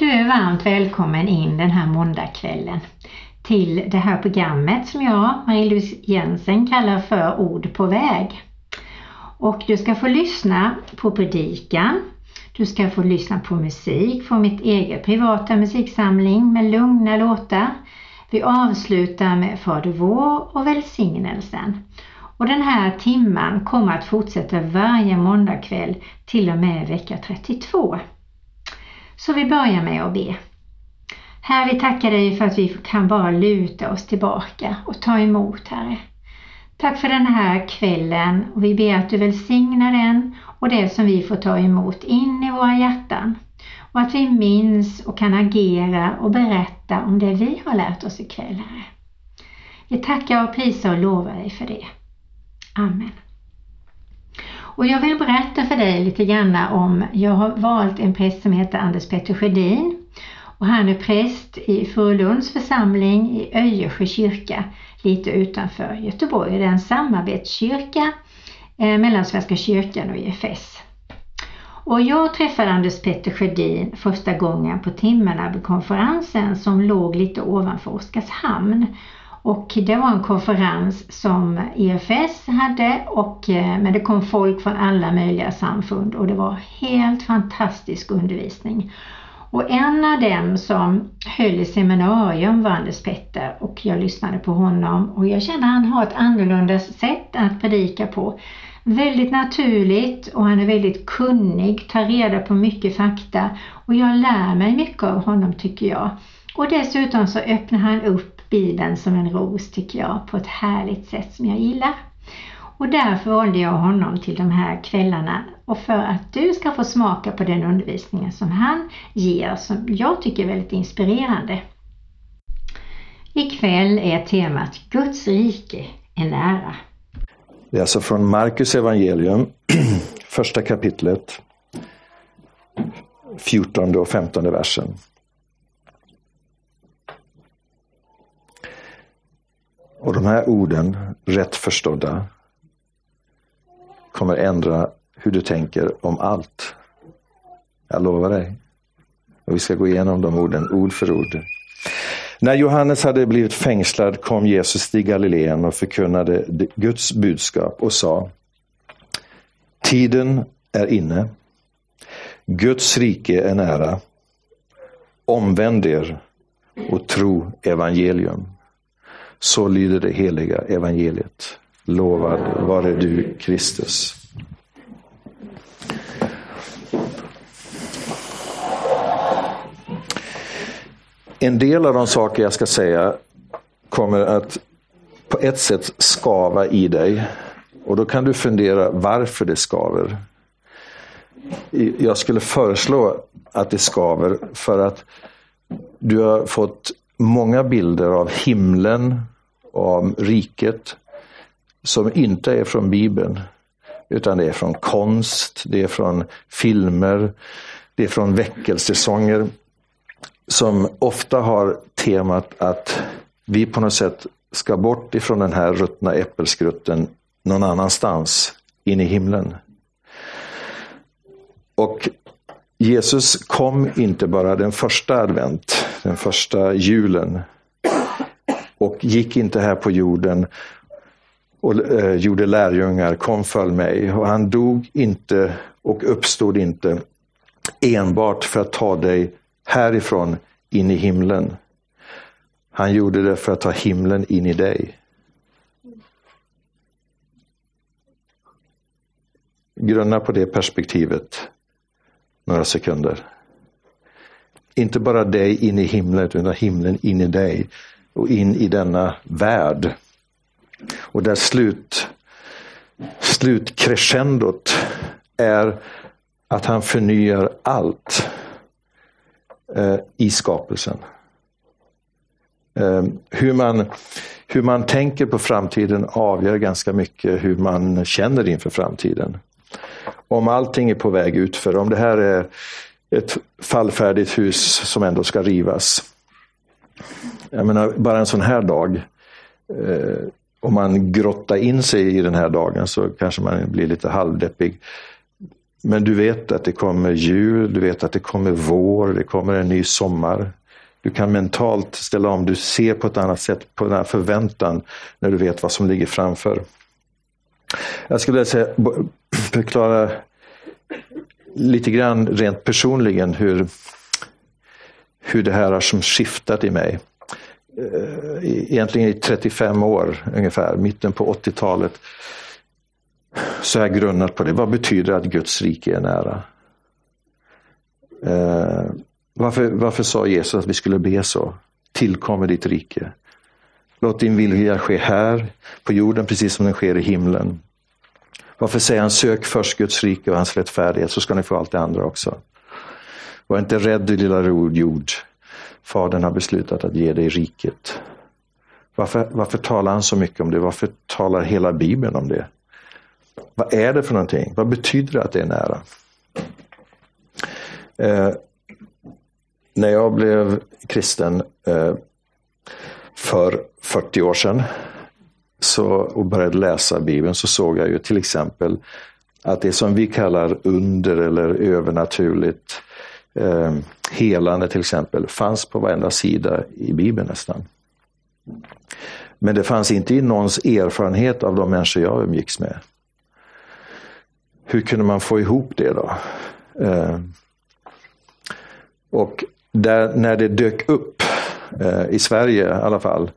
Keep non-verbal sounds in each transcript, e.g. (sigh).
Du är varmt välkommen in den här måndagskvällen till det här programmet som jag, Marie-Louise Jensen, kallar för Ord på väg. Och du ska få lyssna på predikan, du ska få lyssna på musik från mitt eget privata musiksamling med lugna låtar. Vi avslutar med Fader vår och välsignelsen. Och den här timman kommer att fortsätta varje måndagkväll till och med vecka 32. Så vi börjar med att be. Herre, vi tackar dig för att vi kan bara luta oss tillbaka och ta emot, Herre. Tack för den här kvällen och vi ber att du välsignar den och det som vi får ta emot in i våra hjärtan. Och att vi minns och kan agera och berätta om det vi har lärt oss ikväll, Herre. Vi tackar och prisar och lovar dig för det. Amen. Och jag vill berätta för dig lite grann om, jag har valt en präst som heter Anders Petter Sjödin och han är präst i Furulunds församling i Öjersjö kyrka lite utanför Göteborg. Det är en samarbetskyrka eh, mellan Svenska kyrkan och IFS. Och jag träffade Anders Petter Sjödin första gången på Timmernaby-konferensen som låg lite ovanför Oskarshamn. Och det var en konferens som EFS hade och, eh, men det kom folk från alla möjliga samfund och det var helt fantastisk undervisning. Och en av dem som höll i seminarium var Anders Petter och jag lyssnade på honom och jag kände att han har ett annorlunda sätt att predika på. Väldigt naturligt och han är väldigt kunnig, tar reda på mycket fakta och jag lär mig mycket av honom tycker jag. Och dessutom så öppnar han upp Bibeln som en ros tycker jag på ett härligt sätt som jag gillar. Och därför valde jag honom till de här kvällarna och för att du ska få smaka på den undervisningen som han ger som jag tycker är väldigt inspirerande. Ikväll är temat Guds rike är nära. Det är alltså från Markus evangelium, (clears throat) första kapitlet, 14 och 15 versen. Och de här orden, rätt förstådda, kommer ändra hur du tänker om allt. Jag lovar dig. Och vi ska gå igenom de orden ord för ord. När Johannes hade blivit fängslad kom Jesus till Galileen och förkunnade Guds budskap och sa Tiden är inne. Guds rike är nära. Omvänd er och tro evangelium. Så lyder det heliga evangeliet. Lovad vare du Kristus. En del av de saker jag ska säga kommer att på ett sätt skava i dig. Och då kan du fundera varför det skaver. Jag skulle föreslå att det skaver för att du har fått många bilder av himlen och av riket som inte är från Bibeln. Utan det är från konst, det är från filmer, det är från väckelsesånger som ofta har temat att vi på något sätt ska bort ifrån den här ruttna äppelskrutten någon annanstans, in i himlen. Och Jesus kom inte bara den första advent, den första julen och gick inte här på jorden och eh, gjorde lärjungar, kom följ mig. Och han dog inte och uppstod inte enbart för att ta dig härifrån in i himlen. Han gjorde det för att ta himlen in i dig. Grunna på det perspektivet några sekunder. Inte bara dig in i himlen, utan himlen in i dig och in i denna värld. Och där slut, slutcrescendot är att han förnyar allt eh, i skapelsen. Eh, hur, man, hur man tänker på framtiden avgör ganska mycket hur man känner inför framtiden. Om allting är på väg utför, om det här är ett fallfärdigt hus som ändå ska rivas. Jag menar, bara en sån här dag. Eh, om man grottar in sig i den här dagen så kanske man blir lite halvdeppig. men du vet att det kommer jul, du vet att det kommer vår, det kommer en ny sommar. Du kan mentalt ställa om, du ser på ett annat sätt på den här förväntan när du vet vad som ligger framför. Jag skulle vilja säga, förklara lite grann rent personligen hur, hur det här har som skiftat i mig. Eh, e-, egentligen i 35 år ungefär, mitten på 80-talet. Så har jag grunnat på det. Vad betyder att Guds rike är nära? Eh, varför, varför sa Jesus att vi skulle be så? Tillkommer ditt rike. Låt din vilja ske här på jorden precis som den sker i himlen. Varför säger han sök först Guds rike och hans rättfärdighet så ska ni få allt det andra också. Var inte rädd du lilla jord. Fadern har beslutat att ge dig riket. Varför, varför talar han så mycket om det? Varför talar hela Bibeln om det? Vad är det för någonting? Vad betyder det att det är nära? Eh, när jag blev kristen eh, för 40 år sedan så, och började läsa Bibeln så såg jag ju till exempel att det som vi kallar under eller övernaturligt eh, helande till exempel fanns på varenda sida i Bibeln nästan. Men det fanns inte i någons erfarenhet av de människor jag umgicks med. Hur kunde man få ihop det då? Eh, och där, när det dök upp, eh, i Sverige i alla fall,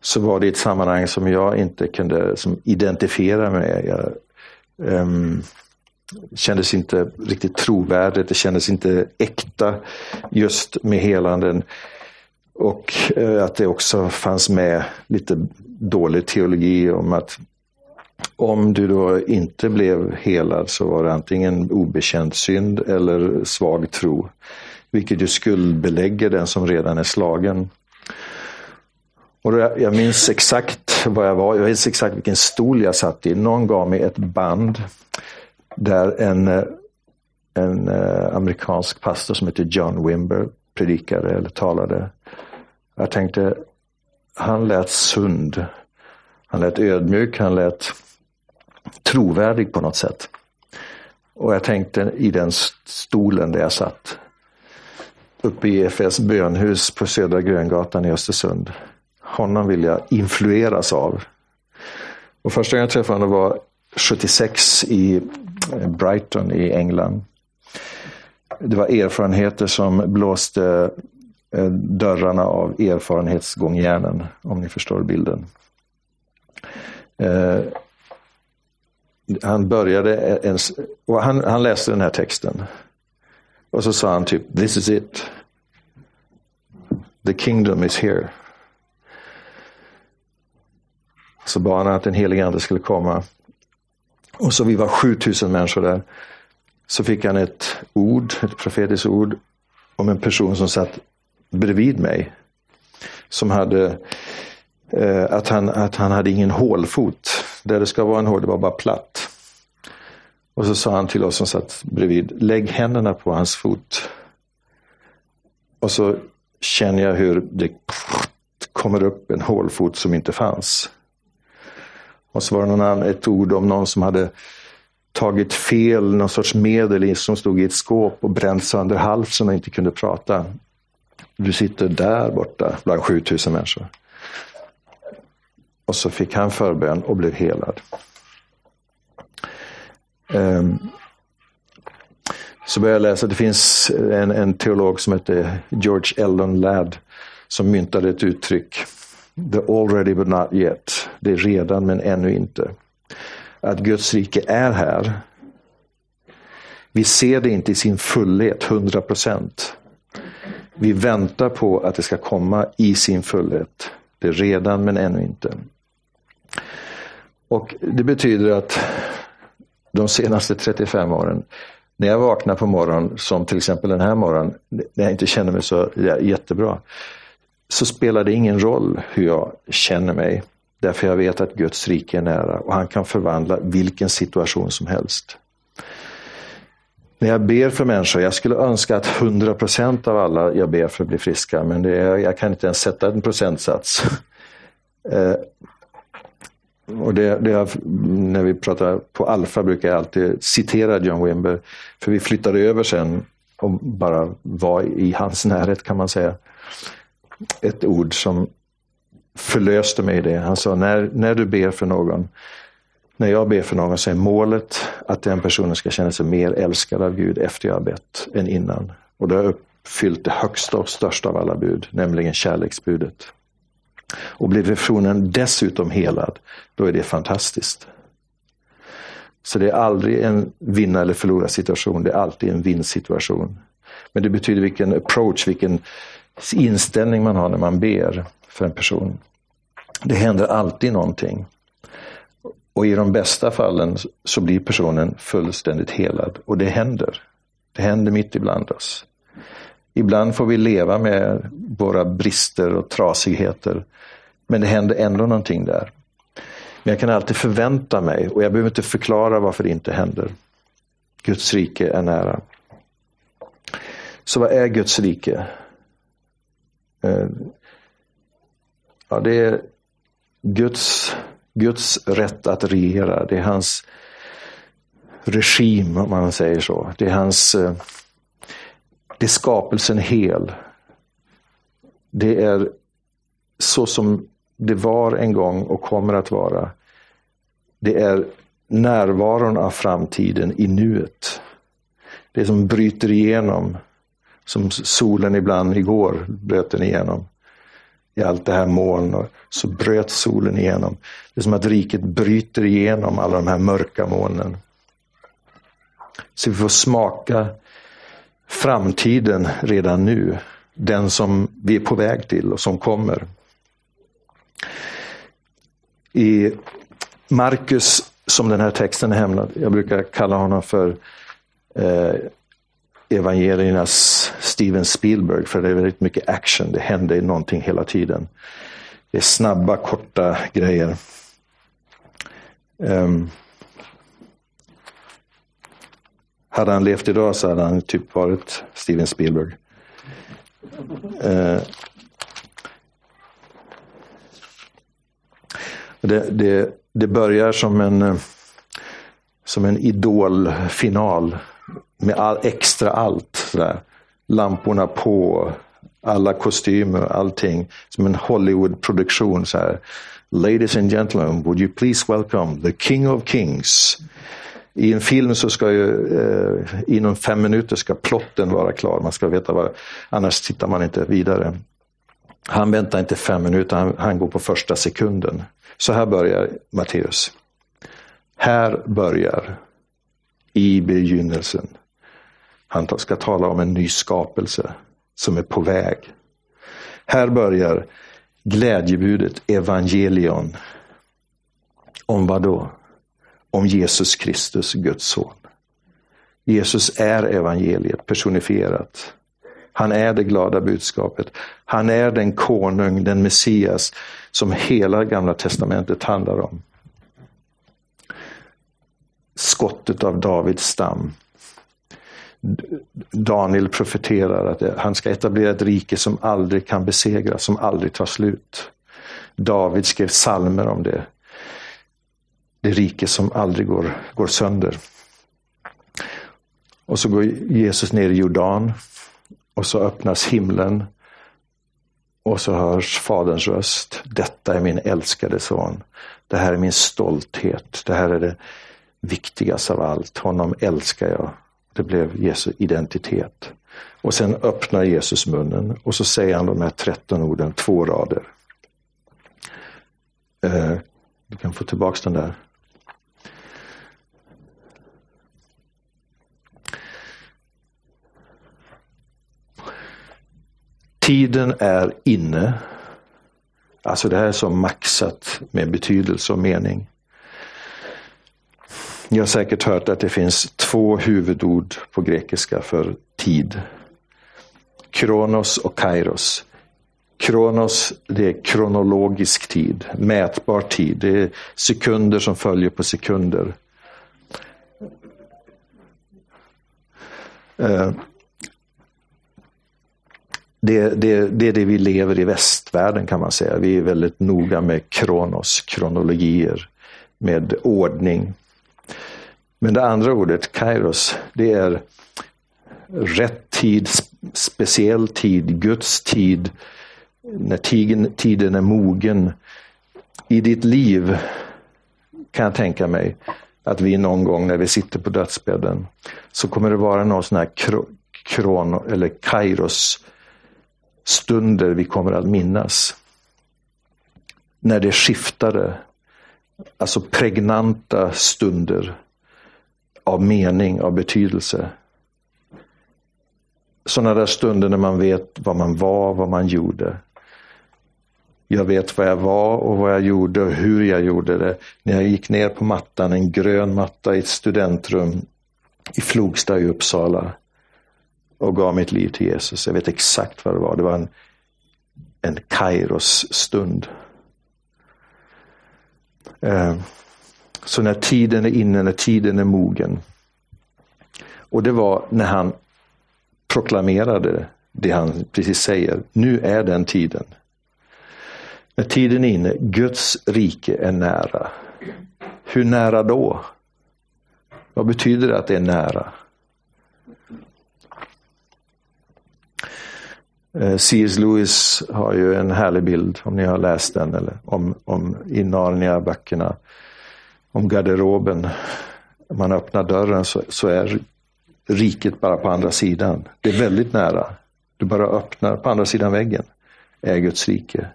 så var det ett sammanhang som jag inte kunde som identifiera mig med. Jag, um, kändes inte riktigt trovärdigt, det kändes inte äkta just med helanden. Och uh, att det också fanns med lite dålig teologi om att om du då inte blev helad så var det antingen obekänd synd eller svag tro. Vilket ju skuldbelägger den som redan är slagen. Och jag minns exakt var jag var, jag minns exakt vilken stol jag satt i. Någon gav mig ett band där en, eh, en eh, amerikansk pastor som heter John Wimber predikade eller talade. Jag tänkte, han lät sund. Han lät ödmjuk, han lät trovärdig på något sätt. Och jag tänkte i den stolen där jag satt, uppe i EFS bönhus på Södra Gröngatan i Östersund honom vill jag influeras av. Och första gången jag träffade honom var 76 i eh, Brighton i England. Det var erfarenheter som blåste eh, dörrarna av erfarenhetsgångjärnen, om ni förstår bilden. Eh, han började en, och han, han läste den här texten. Och så sa han typ, this is it. The kingdom is here. Så bad han att den helige ande skulle komma. Och så vi var 7000 människor där. Så fick han ett ord, ett profetiskt ord om en person som satt bredvid mig. Som hade eh, att, han, att han hade ingen hålfot. Där det ska vara en hål, det var bara platt. Och så sa han till oss som satt bredvid, lägg händerna på hans fot. Och så känner jag hur det kommer upp en hålfot som inte fanns. Och så var det någon annan, ett ord om någon som hade tagit fel, någon sorts medel som stod i ett skåp och bränt sönder halsen och inte kunde prata. Du sitter där borta bland 7000 människor. Och så fick han förbön och blev helad. Um, så började jag läsa, det finns en, en teolog som heter George Eldon Ladd som myntade ett uttryck The already but not yet. Det är redan men ännu inte. Att Guds rike är här. Vi ser det inte i sin fullhet, 100 procent. Vi väntar på att det ska komma i sin fullhet. Det är redan men ännu inte. Och Det betyder att de senaste 35 åren, när jag vaknar på morgonen, som till exempel den här morgonen, när jag inte känner mig så jättebra, så spelar det ingen roll hur jag känner mig. Därför jag vet att Guds rike är nära och han kan förvandla vilken situation som helst. När jag ber för människor, jag skulle önska att 100% av alla jag ber för blir friska, men det är, jag kan inte ens sätta en procentsats. (laughs) Eh, och det, det när vi pratar på Alfa brukar jag alltid citera John Wimber. För vi flyttade över sen och bara var i hans närhet kan man säga. Ett ord som förlöste mig i det. Han sa, när, när du ber för någon, när jag ber för någon så är målet att den personen ska känna sig mer älskad av Gud efter jag har bett än innan. Och då har jag uppfyllt det högsta och största av alla bud, nämligen kärleksbudet. Och blir personen dessutom helad, då är det fantastiskt. Så det är aldrig en vinna eller förlora situation, det är alltid en vinstsituation. Men det betyder vilken approach, vilken inställning man har när man ber för en person. Det händer alltid någonting. Och i de bästa fallen så blir personen fullständigt helad. Och det händer. Det händer mitt ibland oss. Ibland får vi leva med våra brister och trasigheter. Men det händer ändå någonting där. Men jag kan alltid förvänta mig och jag behöver inte förklara varför det inte händer. Guds rike är nära. Så vad är Guds rike? Eh, ja, det är Guds, Guds rätt att regera. Det är hans regim om man säger så. Det är hans eh, det är skapelsen hel. Det är så som det var en gång och kommer att vara. Det är närvaron av framtiden i nuet. Det som bryter igenom, som solen ibland igår bröt den igenom. I allt det här moln och så bröt solen igenom. Det är som att riket bryter igenom alla de här mörka molnen. Så vi får smaka framtiden redan nu. Den som vi är på väg till och som kommer. I Markus, som den här texten är hämnad, jag brukar kalla honom för eh, evangeliernas Steven Spielberg, för det är väldigt mycket action, det händer någonting hela tiden. Det är snabba, korta grejer. Um, hade han levt idag så hade han typ varit Steven Spielberg. Uh, Det, det, det börjar som en, eh, som en idolfinal med all, extra allt. Sådär. Lamporna på, alla kostymer, allting. Som en Hollywood-produktion. Ladies and gentlemen, would you please welcome the King of Kings. I en film så ska ju eh, inom fem minuter ska plotten vara klar. Man ska veta vad, annars tittar man inte vidare. Han väntar inte fem minuter, han, han går på första sekunden. Så här börjar Matteus. Här börjar i begynnelsen. Han ska tala om en ny skapelse som är på väg. Här börjar glädjebudet, evangelion. Om vad då? Om Jesus Kristus, Guds son. Jesus är evangeliet personifierat. Han är det glada budskapet. Han är den konung, den Messias som hela gamla testamentet handlar om. Skottet av Davids stam. Daniel profeterar att han ska etablera ett rike som aldrig kan besegras, som aldrig tar slut. David skrev salmer om det. Det rike som aldrig går, går sönder. Och så går Jesus ner i Jordan och så öppnas himlen och så hörs Faderns röst. Detta är min älskade son. Det här är min stolthet. Det här är det viktigaste av allt. Honom älskar jag. Det blev Jesu identitet. Och sen öppnar Jesus munnen och så säger han de här 13 orden, två rader. Eh, du kan få tillbaks den där. Tiden är inne. Alltså det här är så maxat med betydelse och mening. Ni har säkert hört att det finns två huvudord på grekiska för tid. Kronos och kairos. Kronos, det är kronologisk tid, mätbar tid. Det är sekunder som följer på sekunder. Eh, det, det, det är det vi lever i västvärlden kan man säga. Vi är väldigt noga med kronos, kronologier. med ordning. Men det andra ordet, kairos, det är rätt tid, speciell tid, Guds tid, när tiden, tiden är mogen. I ditt liv kan jag tänka mig att vi någon gång när vi sitter på dödsbädden så kommer det vara någon sån här kron eller kairos stunder vi kommer att minnas. När det skiftade, alltså pregnanta stunder av mening, av betydelse. Sådana där stunder när man vet vad man var, vad man gjorde. Jag vet vad jag var och vad jag gjorde och hur jag gjorde det. När jag gick ner på mattan, en grön matta i ett studentrum i Flogsta i Uppsala och gav mitt liv till Jesus. Jag vet exakt vad det var. Det var en, en Kairos stund. Eh, så när tiden är inne, när tiden är mogen. Och det var när han proklamerade det han precis säger. Nu är den tiden. När tiden är inne, Guds rike är nära. Hur nära då? Vad betyder det att det är nära? Eh, C.S. Lewis har ju en härlig bild, om ni har läst den, eller om, om i Narnia-böckerna. Om garderoben. Man öppnar dörren så, så är riket bara på andra sidan. Det är väldigt nära. Du bara öppnar på andra sidan väggen. är Guds rike.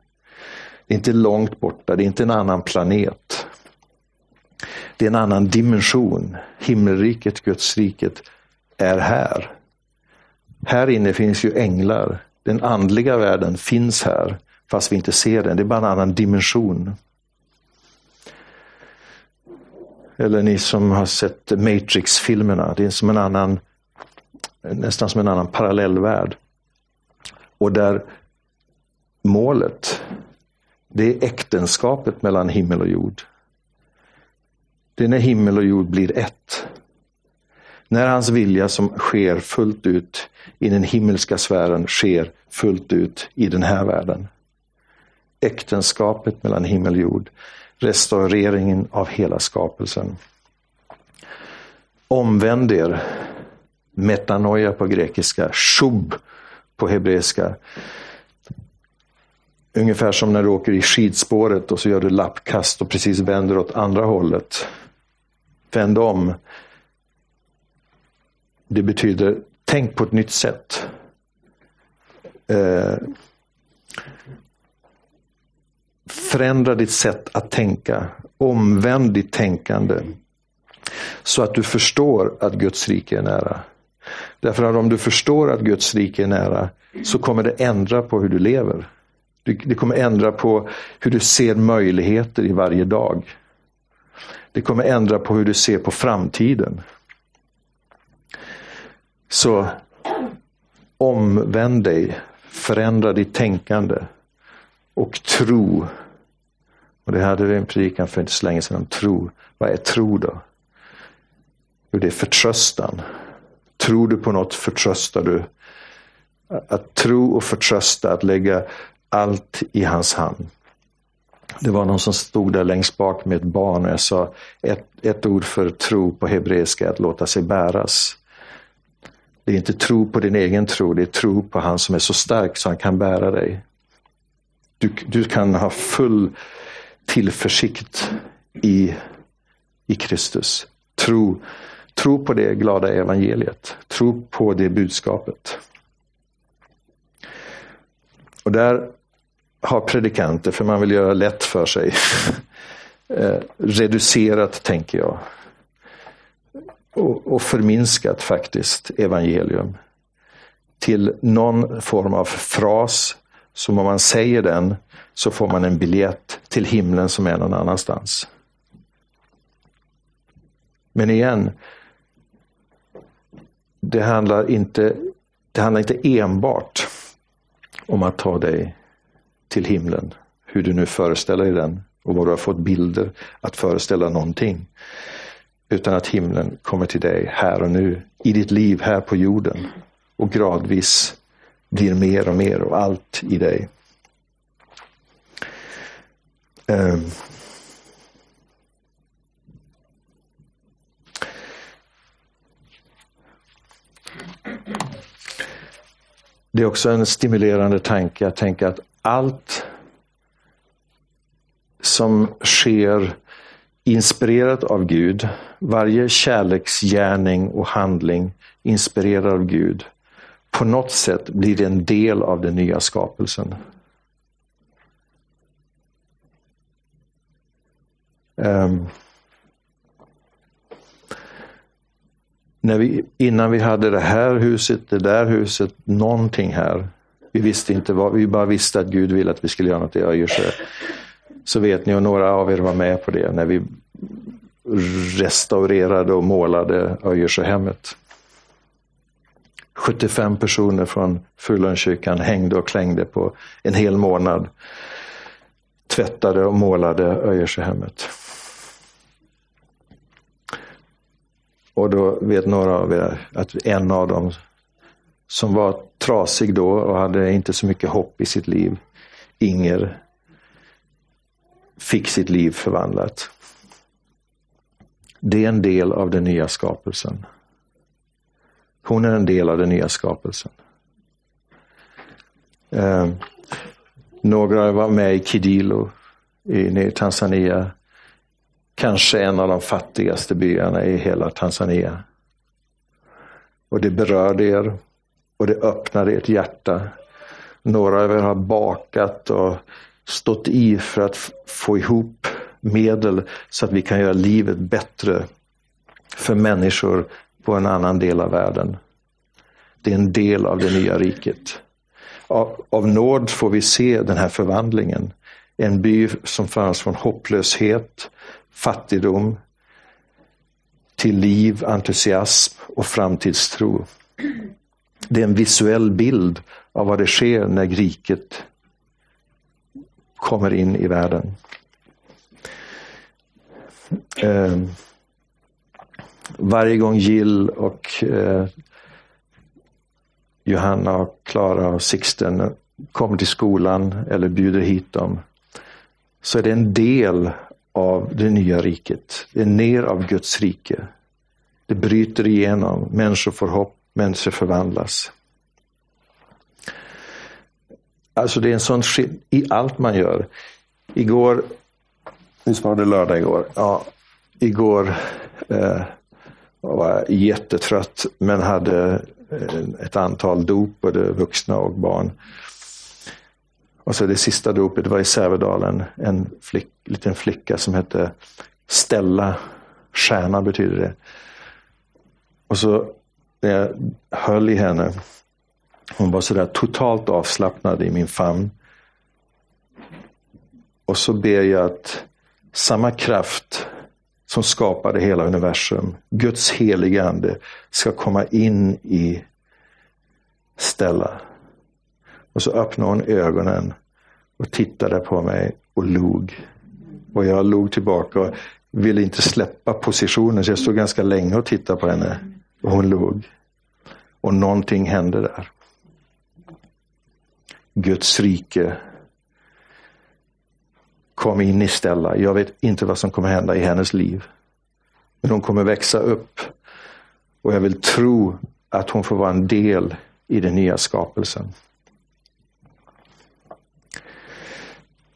Det är inte långt borta, det är inte en annan planet. Det är en annan dimension. Himmelriket, Guds riket är här. Här inne finns ju änglar. Den andliga världen finns här, fast vi inte ser den. Det är bara en annan dimension. Eller ni som har sett Matrix-filmerna. Det är som en annan, nästan som en annan parallellvärld. Och där målet, det är äktenskapet mellan himmel och jord. Det är när himmel och jord blir ett. När hans vilja som sker fullt ut i den himmelska sfären sker fullt ut i den här världen. Äktenskapet mellan himmel och jord. Restaureringen av hela skapelsen. Omvänd er. Metanoia på grekiska. Shub på hebreiska. Ungefär som när du åker i skidspåret och så gör du lappkast och precis vänder åt andra hållet. Vänd om. Det betyder tänk på ett nytt sätt. Eh, förändra ditt sätt att tänka. Omvänd ditt tänkande. Så att du förstår att Guds rike är nära. Därför att om du förstår att Guds rike är nära så kommer det ändra på hur du lever. Det kommer ändra på hur du ser möjligheter i varje dag. Det kommer ändra på hur du ser på framtiden. Så omvänd dig, förändra ditt tänkande och tro. Och det hade vi en predikan för inte så länge sedan om tro. Vad är tro då? Jo, det är förtröstan. Tror du på något förtröstar du. Att tro och förtrösta, att lägga allt i hans hand. Det var någon som stod där längst bak med ett barn och jag sa ett, ett ord för tro på hebreiska, att låta sig bäras. Det är inte tro på din egen tro, det är tro på han som är så stark så han kan bära dig. Du, du kan ha full tillförsikt i, i Kristus. Tro, tro på det glada evangeliet. Tro på det budskapet. Och där har predikanter, för man vill göra lätt för sig, (laughs) eh, reducerat, tänker jag, och, och förminskat faktiskt evangelium till någon form av fras som om man säger den så får man en biljett till himlen som är någon annanstans. Men igen, det handlar inte, det handlar inte enbart om att ta dig till himlen. Hur du nu föreställer dig den och vad du har fått bilder att föreställa någonting. Utan att himlen kommer till dig här och nu, i ditt liv här på jorden. Och gradvis blir mer och mer och allt i dig. Um. Det är också en stimulerande tanke att tänka att allt som sker inspirerat av Gud, varje kärleksgärning och handling inspirerad av Gud, på något sätt blir det en del av den nya skapelsen. Um, när vi, innan vi hade det här huset, det där huset, någonting här. Vi visste inte vad, vi bara visste att Gud ville att vi skulle göra något i Öjersjö. Så vet ni, och några av er var med på det, när vi restaurerade och målade Öjersjöhemmet. 75 personer från Fulunskyrkan hängde och klängde på en hel månad. Tvättade och målade Öjersjöhemmet. Och då vet några av er att en av dem som var trasig då och hade inte så mycket hopp i sitt liv, Inger, fick sitt liv förvandlat. Det är en del av den nya skapelsen. Hon är en del av den nya skapelsen. Eh, några var med i Kidilo i Tanzania kanske en av de fattigaste byarna i hela Tanzania. Och det berörde er och det öppnade ert hjärta. Några av er har bakat och stått i för att få ihop medel så att vi kan göra livet bättre för människor på en annan del av världen. Det är en del av det nya riket. Av, av nåd får vi se den här förvandlingen. En by som fanns från hopplöshet fattigdom till liv, entusiasm och framtidstro. Det är en visuell bild av vad det sker när riket kommer in i världen. Ehm. Varje gång Jill och eh, Johanna, och Klara och Sixten kommer till skolan eller bjuder hit dem så är det en del av det nya riket. Det är ner av Guds rike. Det bryter igenom. Människor får hopp, människor förvandlas. Alltså det är en sån skillnad i allt man gör. Igår, visst var det lördag igår? Ja, igår eh, var jättetrött men hade eh, ett antal dop, både vuxna och barn. Och så det sista dopet var i Sävedalen. En flick, liten flicka som hette Stella. Stjärna betyder det. Och så när jag höll i henne. Hon var sådär totalt avslappnad i min famn. Och så ber jag att samma kraft som skapade hela universum, Guds heliga ande, ska komma in i Stella. Och så öppnade hon ögonen och tittade på mig och log. Och jag log tillbaka och ville inte släppa positionen så jag stod ganska länge och tittade på henne. Och hon log. Och någonting hände där. Guds rike kom in i Stella. Jag vet inte vad som kommer hända i hennes liv. Men hon kommer växa upp. Och jag vill tro att hon får vara en del i den nya skapelsen.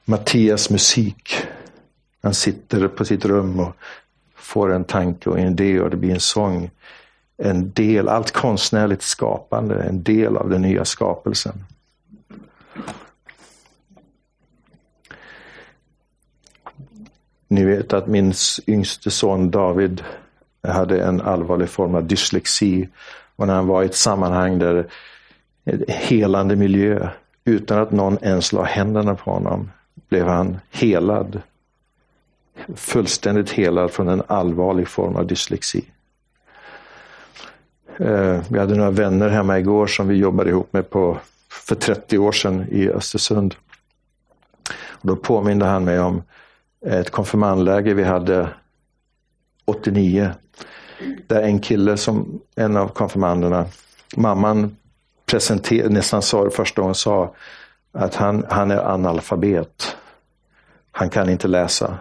Mattias musik. Han sitter på sitt rum och får en tanke och en idé och det blir en sång. En del, allt konstnärligt skapande, en del av den nya skapelsen. Ni vet att min yngste son David hade en allvarlig form av dyslexi. Och när han var i ett sammanhang där en helande miljö utan att någon ens la händerna på honom blev han helad. Fullständigt helad från en allvarlig form av dyslexi. Eh, vi hade några vänner hemma igår som vi jobbade ihop med på, för 30 år sedan i Östersund. Och då påminde han mig om ett konfirmandläger vi hade 89. Där en kille som, en av konfirmanderna, mamman presenterade, nästan sa det första hon sa, att han, han är analfabet. Han kan inte läsa.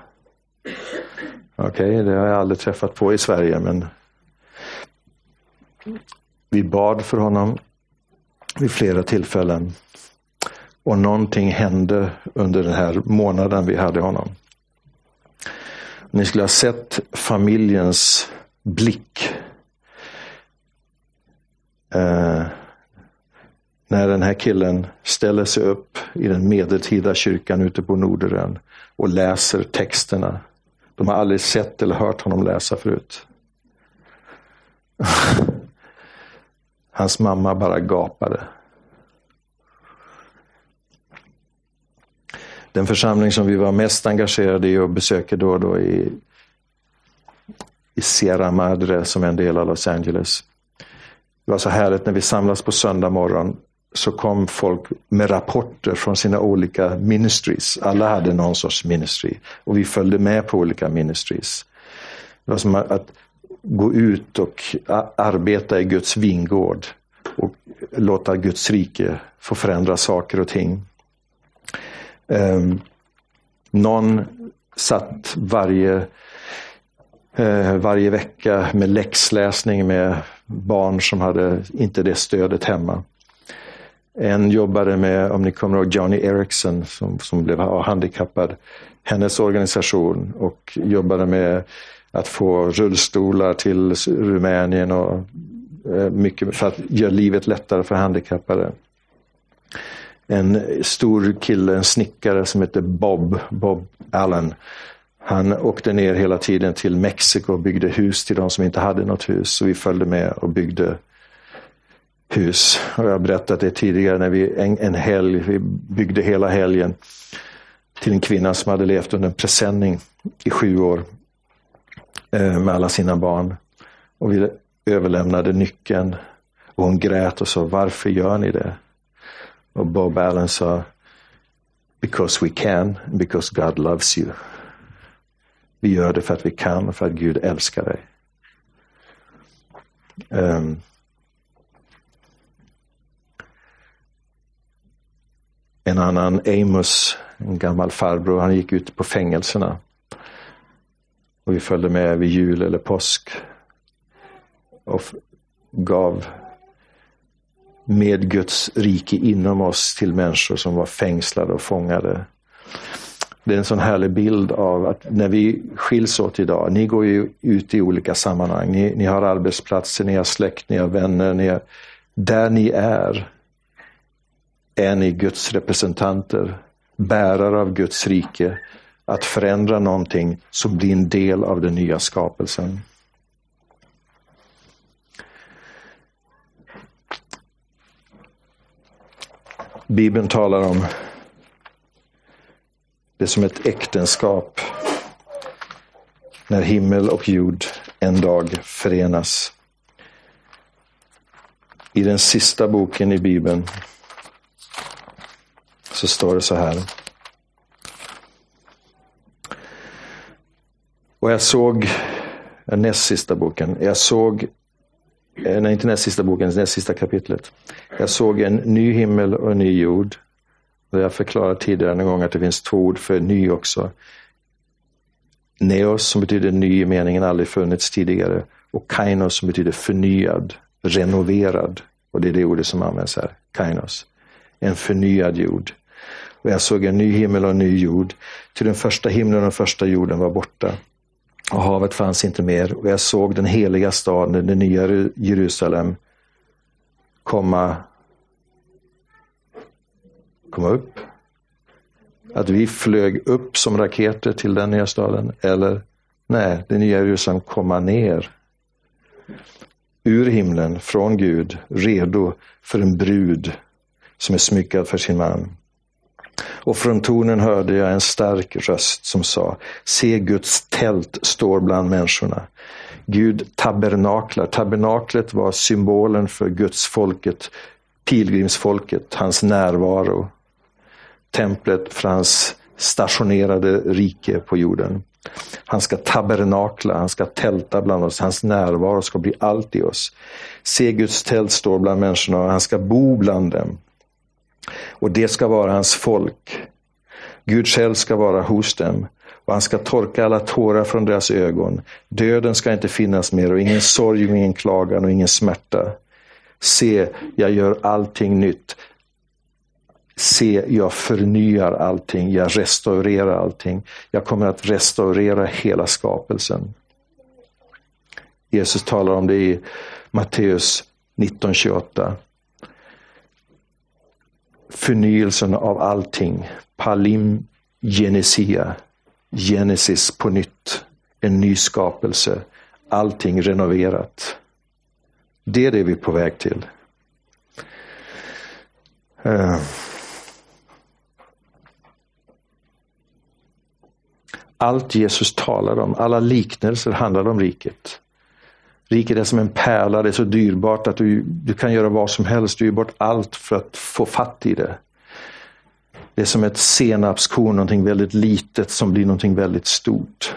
Okej, okay, det har jag aldrig träffat på i Sverige men vi bad för honom. vid flera tillfällen. Och någonting hände under den här månaden vi hade honom. Ni skulle ha sett familjens blick. Eh, när den här killen ställer sig upp i den medeltida kyrkan ute på Norderön och läser texterna. De har aldrig sett eller hört honom läsa förut. (laughs) Hans mamma bara gapade. Den församling som vi var mest engagerade i och besöker då och då i, i Sierra Madre som är en del av Los Angeles. Det var så härligt när vi samlas på söndag morgon så kom folk med rapporter från sina olika ministries. Alla hade någon sorts ministry och vi följde med på olika ministries. Det var som att gå ut och arbeta i Guds vingård och låta Guds rike få förändra saker och ting. Eh, någon satt varje, eh, varje vecka med läxläsning med barn som hade inte det stödet hemma. En jobbade med, om ni kommer ihåg Johnny Erickson som, som blev handikappad, hennes organisation och jobbade med att få rullstolar till Rumänien och eh, mycket för att göra livet lättare för handikappade. En stor kille, en snickare som heter Bob, Bob Allen. Han åkte ner hela tiden till Mexiko och byggde hus till de som inte hade något hus. Så vi följde med och byggde hus. Och jag har berättat det tidigare när vi en, en helg, vi byggde hela helgen till en kvinna som hade levt under en presenning i sju år eh, med alla sina barn. Och vi överlämnade nyckeln och hon grät och sa varför gör ni det? Och Bob Allen sa Because we can, because God loves you. Vi gör det för att vi kan och för att Gud älskar dig. Um, En annan, Amos, en gammal farbror, han gick ut på fängelserna. Och vi följde med vid jul eller påsk. Och gav med Guds rike inom oss till människor som var fängslade och fångade. Det är en sån härlig bild av att när vi skiljs åt idag, ni går ju ut i olika sammanhang, ni, ni har arbetsplatser, ni har släkt, ni har vänner, ni har, där ni är är ni Guds representanter, bärare av Guds rike, att förändra någonting som blir en del av den nya skapelsen. Bibeln talar om det som ett äktenskap när himmel och jord en dag förenas. I den sista boken i Bibeln så står det så här. Och jag såg, näst sista boken, jag såg, Eh, nej inte näst sista boken, näst sista kapitlet. Jag såg en ny himmel och en ny jord. Jag förklarade tidigare en gång att det finns två ord för ny också. Neos som betyder ny i meningen aldrig funnits tidigare. Och kainos som betyder förnyad, renoverad. Och det är det ordet som används här, kainos. En förnyad jord. Och jag såg en ny himmel och en ny jord. Till den första himlen och den första jorden var borta. Och havet fanns inte mer. Och jag såg den heliga staden, det nya Jerusalem, komma, komma upp. Att vi flög upp som raketer till den nya staden. Eller nej, det nya Jerusalem komma ner. Ur himlen, från Gud, redo för en brud som är smyckad för sin man. Och från tornen hörde jag en stark röst som sa, se Guds tält står bland människorna. Gud tabernaklar. Tabernaklet var symbolen för Guds folket, pilgrimsfolket, hans närvaro. Templet för hans stationerade rike på jorden. Han ska tabernakla, han ska tälta bland oss, hans närvaro ska bli allt i oss. Se Guds tält står bland människorna och han ska bo bland dem. Och det ska vara hans folk. Gud själv ska vara hos dem och han ska torka alla tårar från deras ögon. Döden ska inte finnas mer och ingen sorg och ingen klagan och ingen smärta. Se, jag gör allting nytt. Se, jag förnyar allting, jag restaurerar allting. Jag kommer att restaurera hela skapelsen. Jesus talar om det i Matteus 1928. Förnyelsen av allting. Palim genesia. Genesis på nytt. En ny skapelse. Allting renoverat. Det är det vi är på väg till. Eh. Allt Jesus talar om, alla liknelser handlar om riket. Riket är som en pärla, det är så dyrbart att du, du kan göra vad som helst. Du gör bort allt för att få fatt i det. Det är som ett senapskorn, någonting väldigt litet som blir någonting väldigt stort.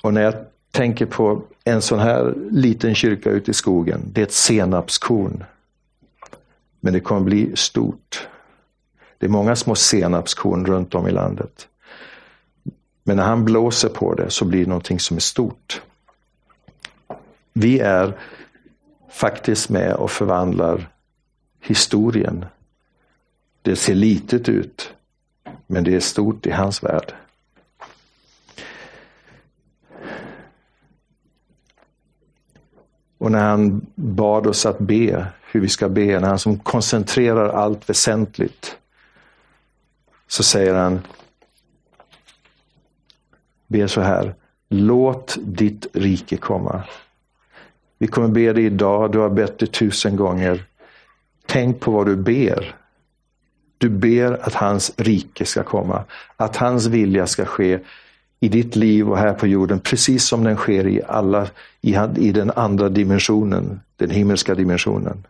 Och när jag tänker på en sån här liten kyrka ute i skogen, det är ett senapskorn. Men det kommer bli stort. Det är många små senapskorn runt om i landet. Men när han blåser på det så blir det någonting som är stort. Vi är faktiskt med och förvandlar historien. Det ser litet ut, men det är stort i hans värld. Och när han bad oss att be, hur vi ska be, när han som koncentrerar allt väsentligt, så säger han, ber så här, låt ditt rike komma. Vi kommer be dig idag, du har bett det tusen gånger. Tänk på vad du ber. Du ber att hans rike ska komma, att hans vilja ska ske i ditt liv och här på jorden, precis som den sker i, alla, i, i den andra dimensionen, den himmelska dimensionen.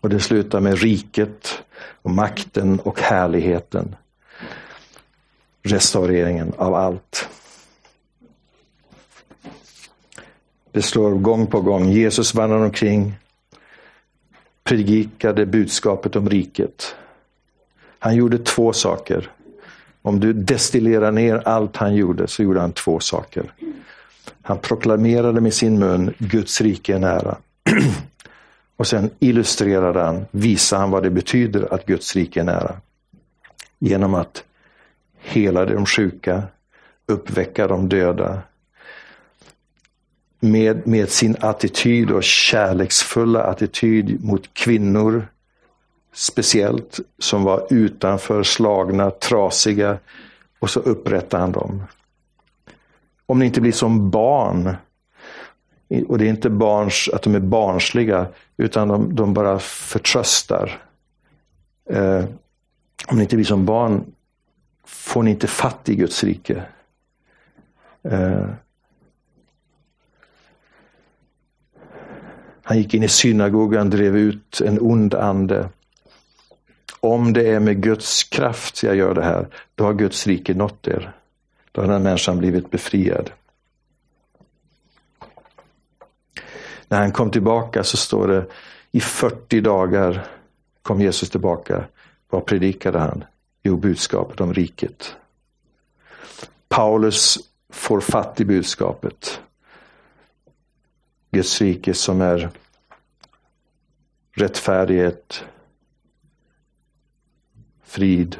Och det slutar med riket och makten och härligheten. Restaureringen av allt. Det slår gång på gång. Jesus vandrar omkring, predikade budskapet om riket. Han gjorde två saker. Om du destillerar ner allt han gjorde så gjorde han två saker. Han proklamerade med sin mun Guds rike är nära. (clears throat) Och sen illustrerade han, visade han vad det betyder att Guds rike är nära. Genom att hela de sjuka, uppväcka de döda, med, med sin attityd och kärleksfulla attityd mot kvinnor speciellt som var utanför, slagna, trasiga och så upprättar han dem. Om ni inte blir som barn, och det är inte barns, att de är barnsliga, utan de, de bara förtröstar. Eh, om ni inte blir som barn får ni inte fatt i Guds rike. Eh, Han gick in i synagogan, drev ut en ond ande. Om det är med Guds kraft jag gör det här, då har Guds rike nått er. Då har den människan blivit befriad. När han kom tillbaka så står det i 40 dagar kom Jesus tillbaka. Vad predikade han? Jo, budskapet om riket. Paulus får fatt i budskapet. Guds rike som är rättfärdighet, frid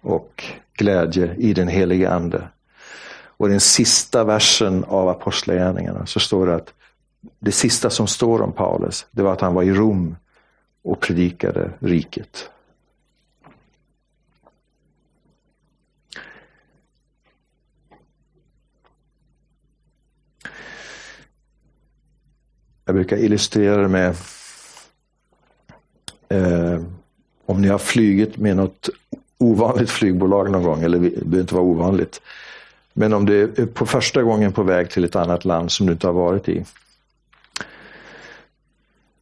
och glädje i den helige Ande. Och i den sista versen av Apostlagärningarna så står det att det sista som står om Paulus, det var att han var i Rom och predikade riket. Jag brukar illustrera det med eh, om ni har flugit med något ovanligt flygbolag någon gång, eller det behöver inte vara ovanligt. Men om du är på första gången på väg till ett annat land som du inte har varit i.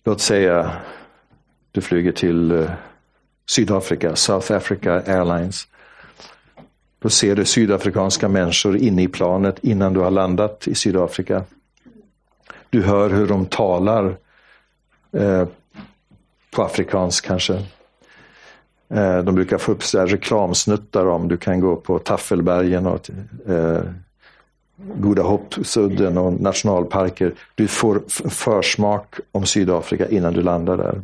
Låt säga du flyger till eh, Sydafrika, South Africa Airlines. Då ser du sydafrikanska människor inne i planet innan du har landat i Sydafrika. Du hör hur de talar eh, på afrikansk kanske. Eh, de brukar få upp så reklamsnuttar om du kan gå på Taffelbergen och eh, Goda hoppsudden och nationalparker. Du får försmak om Sydafrika innan du landar där.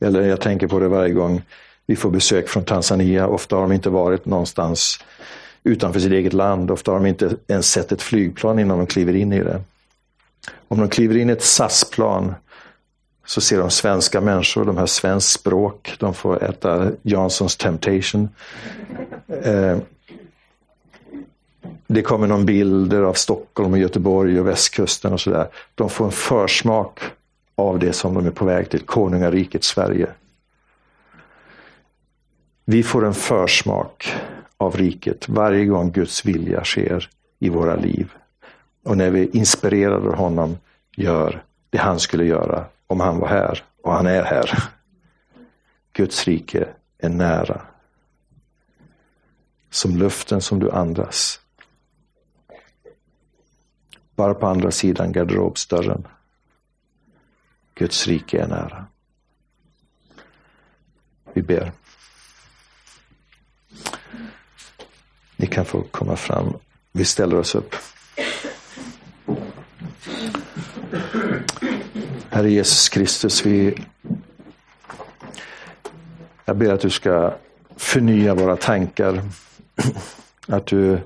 Eller jag tänker på det varje gång vi får besök från Tanzania. Ofta har de inte varit någonstans utanför sitt eget land. Ofta har de inte ens sett ett flygplan innan de kliver in i det. Om de kliver in i ett SAS-plan så ser de svenska människor, de har svenskt språk, de får äta Janssons Temptation. Eh, det kommer någon bilder av Stockholm och Göteborg och västkusten och sådär. De får en försmak av det som de är på väg till, konungariket Sverige. Vi får en försmak av riket varje gång Guds vilja sker i våra liv. Och när vi inspirerade honom gör det han skulle göra om han var här och han är här. Guds rike är nära. Som luften som du andas. Bara på andra sidan garderobsdörren. Guds rike är nära. Vi ber. Ni kan få komma fram. Vi ställer oss upp. Herre Jesus Kristus, vi jag ber att du ska förnya våra tankar. Att du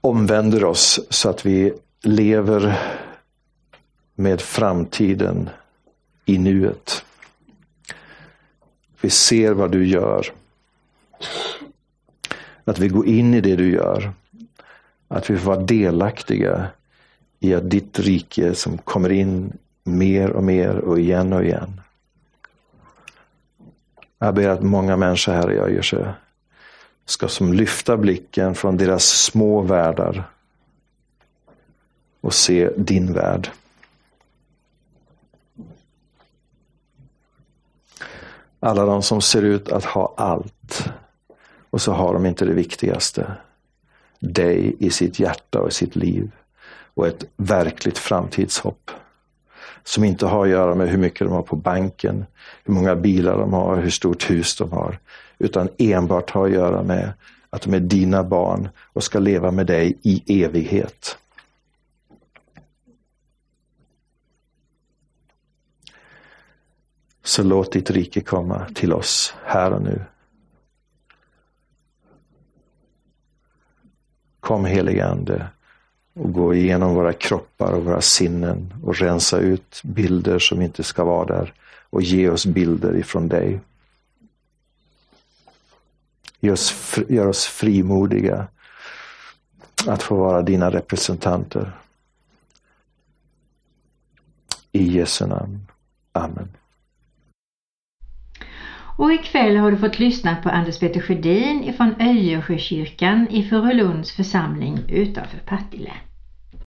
omvänder oss så att vi lever med framtiden i nuet. Vi ser vad du gör. Att vi går in i det du gör. Att vi får vara delaktiga i att ditt rike som kommer in mer och mer och igen och igen. Jag ber att många människor här i Öjersö ska som lyfta blicken från deras små världar och se din värld. Alla de som ser ut att ha allt och så har de inte det viktigaste. Dig i sitt hjärta och i sitt liv och ett verkligt framtidshopp. Som inte har att göra med hur mycket de har på banken, hur många bilar de har, hur stort hus de har. Utan enbart har att göra med att de är dina barn och ska leva med dig i evighet. Så låt ditt rike komma till oss här och nu. Kom helige Ande och gå igenom våra kroppar och våra sinnen och rensa ut bilder som inte ska vara där och ge oss bilder ifrån dig. Gör oss, frimodiga att få vara dina representanter. I Jesu namn. Amen. Och ikväll har du fått lyssna på Anders Peter Sjödin ifrån Öjersjökyrkan i Furulunds församling utanför Partille.